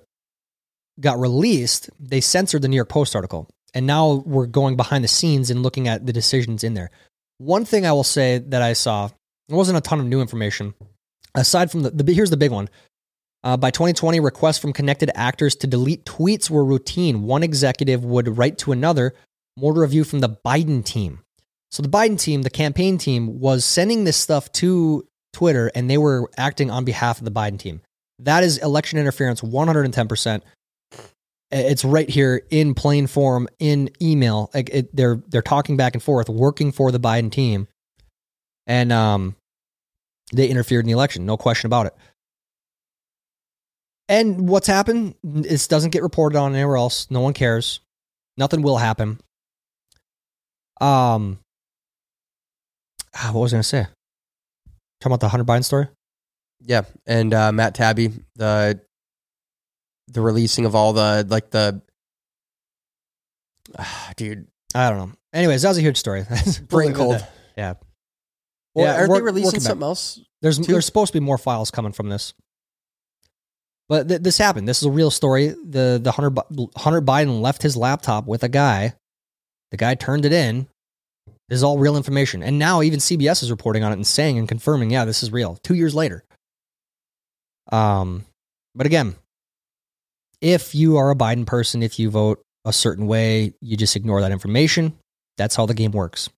got released, they censored the New York Post article. And now we're going behind the scenes and looking at the decisions in there. One thing I will say that I saw There wasn't a ton of new information. Aside from the, the here's the big one. Uh, by 2020, requests from connected actors to delete tweets were routine. One executive would write to another, more review from the Biden team. So the Biden team, the campaign team, was sending this stuff to Twitter and they were acting on behalf of the Biden team. That is election interference 110%. It's right here in plain form in email. Like it, they're they're talking back and forth, working for the Biden team, and um, they interfered in the election. No question about it. And what's happened? This doesn't get reported on anywhere else. No one cares. Nothing will happen. Um, ah, what was I going to say? Talking about the Hunter Biden story. Yeah, and uh, Matt Taibbi, the the releasing of all the like the ah, [sighs] dude, I don't know. Anyways, that was a huge story. [laughs] brain cold. Yeah. Well, Yeah, aren't they releasing back. something else? There's there's supposed to be more files coming from this, but th- this happened. This is a real story. the the Hunter Hunter Biden left his laptop with a guy. The guy turned it in. This is all real information, and now even CBS is reporting on it and saying and confirming, yeah, this is real. Two years later. Um, but again, if you are a Biden person, if you vote a certain way, you just ignore that information. That's how the game works.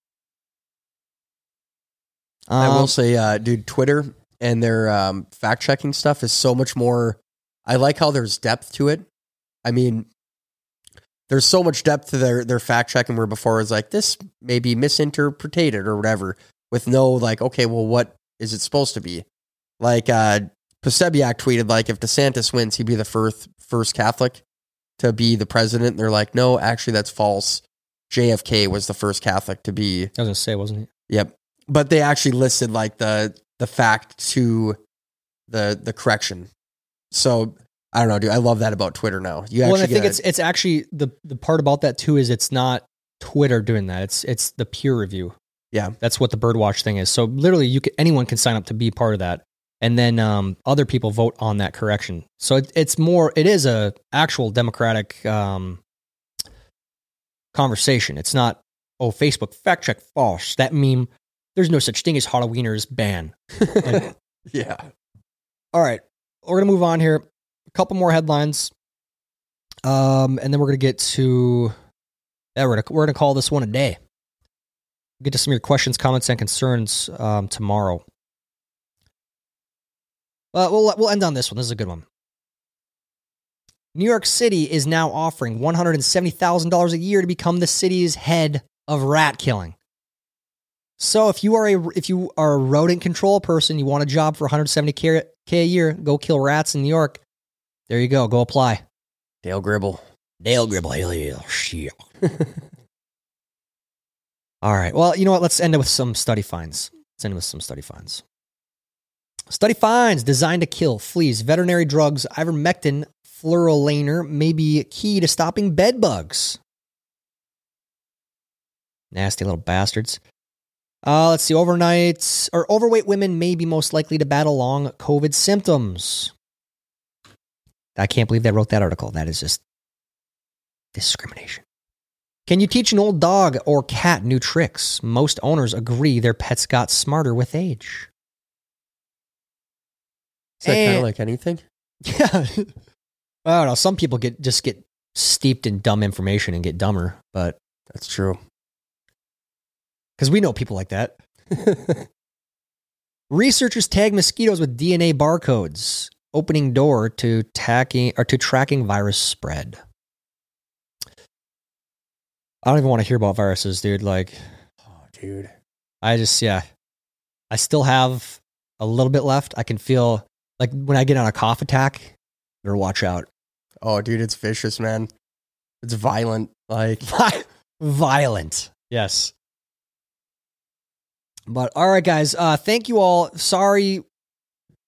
I Um, will say, uh, dude, Twitter and their um, fact checking stuff is so much more. I like how there's depth to it. I mean, there's so much depth to their their fact checking where before it was like this may be misinterpreted or whatever, with no like, okay, well, what is it supposed to be? Like uh Posobiec tweeted like if DeSantis wins, he'd be the first first Catholic to be the president. And they're like, no, actually that's false. JFK was the first Catholic to be I was gonna say, wasn't he? Yep. But they actually listed like the the fact to the the correction. So I don't know, dude. I love that about Twitter now. You well, I think get it's it's actually the the part about that too is it's not Twitter doing that. It's it's the peer review. Yeah. that's what the birdwatch thing is. So literally, you can anyone can sign up to be part of that, and then um, other people vote on that correction. So it, it's more it is a actual democratic um, conversation. It's not oh Facebook fact check false that meme. There's no such thing as Halloweeners ban. Like, [laughs] yeah. all right, we're gonna move on here. A couple more headlines, um, and then we're gonna get to. Yeah, we're gonna we're gonna call this one a day. Get to some of your questions, comments, and concerns um, tomorrow. Uh, we'll we'll end on this one. This is a good one. New York City is now offering one hundred and seventy thousand dollars a year to become the city's head of rat killing. So if you are a if you are a rodent control person, you want a job for 170 k a year, go kill rats in New York. There you go. Go apply. Dale Gribble. Dale Gribble, shit. [laughs] All right. Well, you know what? Let's end it with some study finds. Let's end it with some study finds. Study finds designed to kill fleas, veterinary drugs, ivermectin, fluralaner may be key to stopping bed bugs. Nasty little bastards. Uh, let's see. Overnight or overweight women may be most likely to battle long COVID symptoms. I can't believe they wrote that article. That is just discrimination. Can you teach an old dog or cat new tricks? Most owners agree their pets got smarter with age. Is that kind Eh. of like anything? [laughs] Yeah. I don't know. Some people get just get steeped in dumb information and get dumber, but That's true. because we know people like that. [laughs] Researchers tag mosquitoes with DNA barcodes, opening door to tacking or to tracking virus spread. I don't even want to hear about viruses, dude. Like, oh, dude. I just, yeah, I still have a little bit left. I can feel like when I get on a cough attack, better watch out. Oh, dude, it's vicious, man. It's violent. Like, [laughs] Violent. Yes. But all right, guys. Uh, thank you all. Sorry,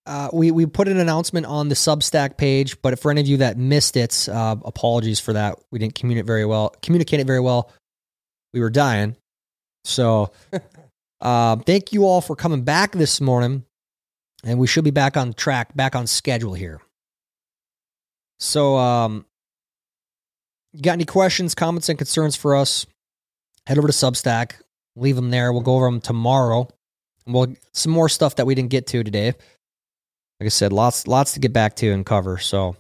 uh, we we put an announcement on the Substack page, but for any of you that missed it, uh, apologies for that. We didn't communicate very well. Communicate it very well. We were dying. So, [laughs] uh, thank you all for coming back this morning, and we should be back on track, back on schedule here. So, um, got any questions, comments, and concerns for us? Head over to Substack, leave them there. We'll go over them tomorrow. We'll some more stuff that we didn't get to today. Like I said, lots lots to get back to and cover. So,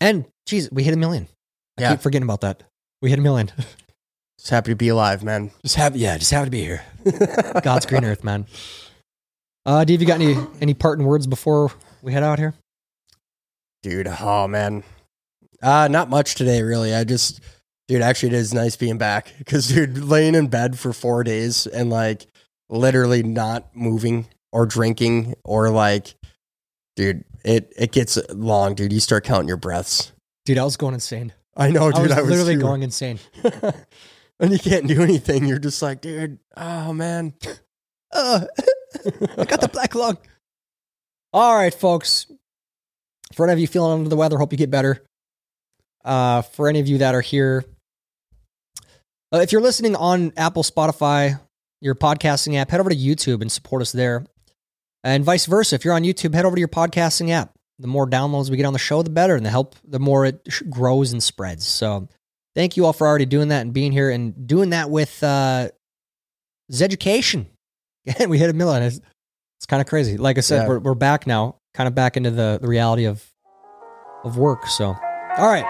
and geez, we hit a million. I Yeah. keep forgetting about that. We hit a million. [laughs] Just happy to be alive, man. Just happy, yeah, just happy to be here. God's green earth, man. Uh, Dave, you got any any parting words before we head out here? dude. Oh man, uh, not much today, really. I just, dude, actually, it is nice being back because, dude, laying in bed for four days and like literally not moving or drinking or like, dude, it it gets long, dude. You start counting your breaths. Dude, I was going insane. I know, I dude. was I was, literally too. going insane. [laughs] and you can't do anything. You're just like, dude, oh man. Uh, [laughs] I got the black lung. All right, folks. For any of you feeling under the weather, hope you get better. Uh, for any of you that are here, uh, if you're listening on Apple, Spotify, your podcasting app, head over to YouTube and support us there. And vice versa, if you're on YouTube, head over to your podcasting app. The more downloads we get on the show, the better, and the help, the more it grows and spreads. So, thank you all for already doing that and being here and doing that with uh, Zeducation. [laughs] And we hit a million. It's, it's kind of crazy. Like I said, Yeah. we're, we're back now, kind of back into the, the reality of of work. So, all right.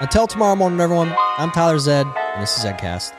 Until tomorrow morning, everyone. I'm Tyler Zed, and this is Zedcast.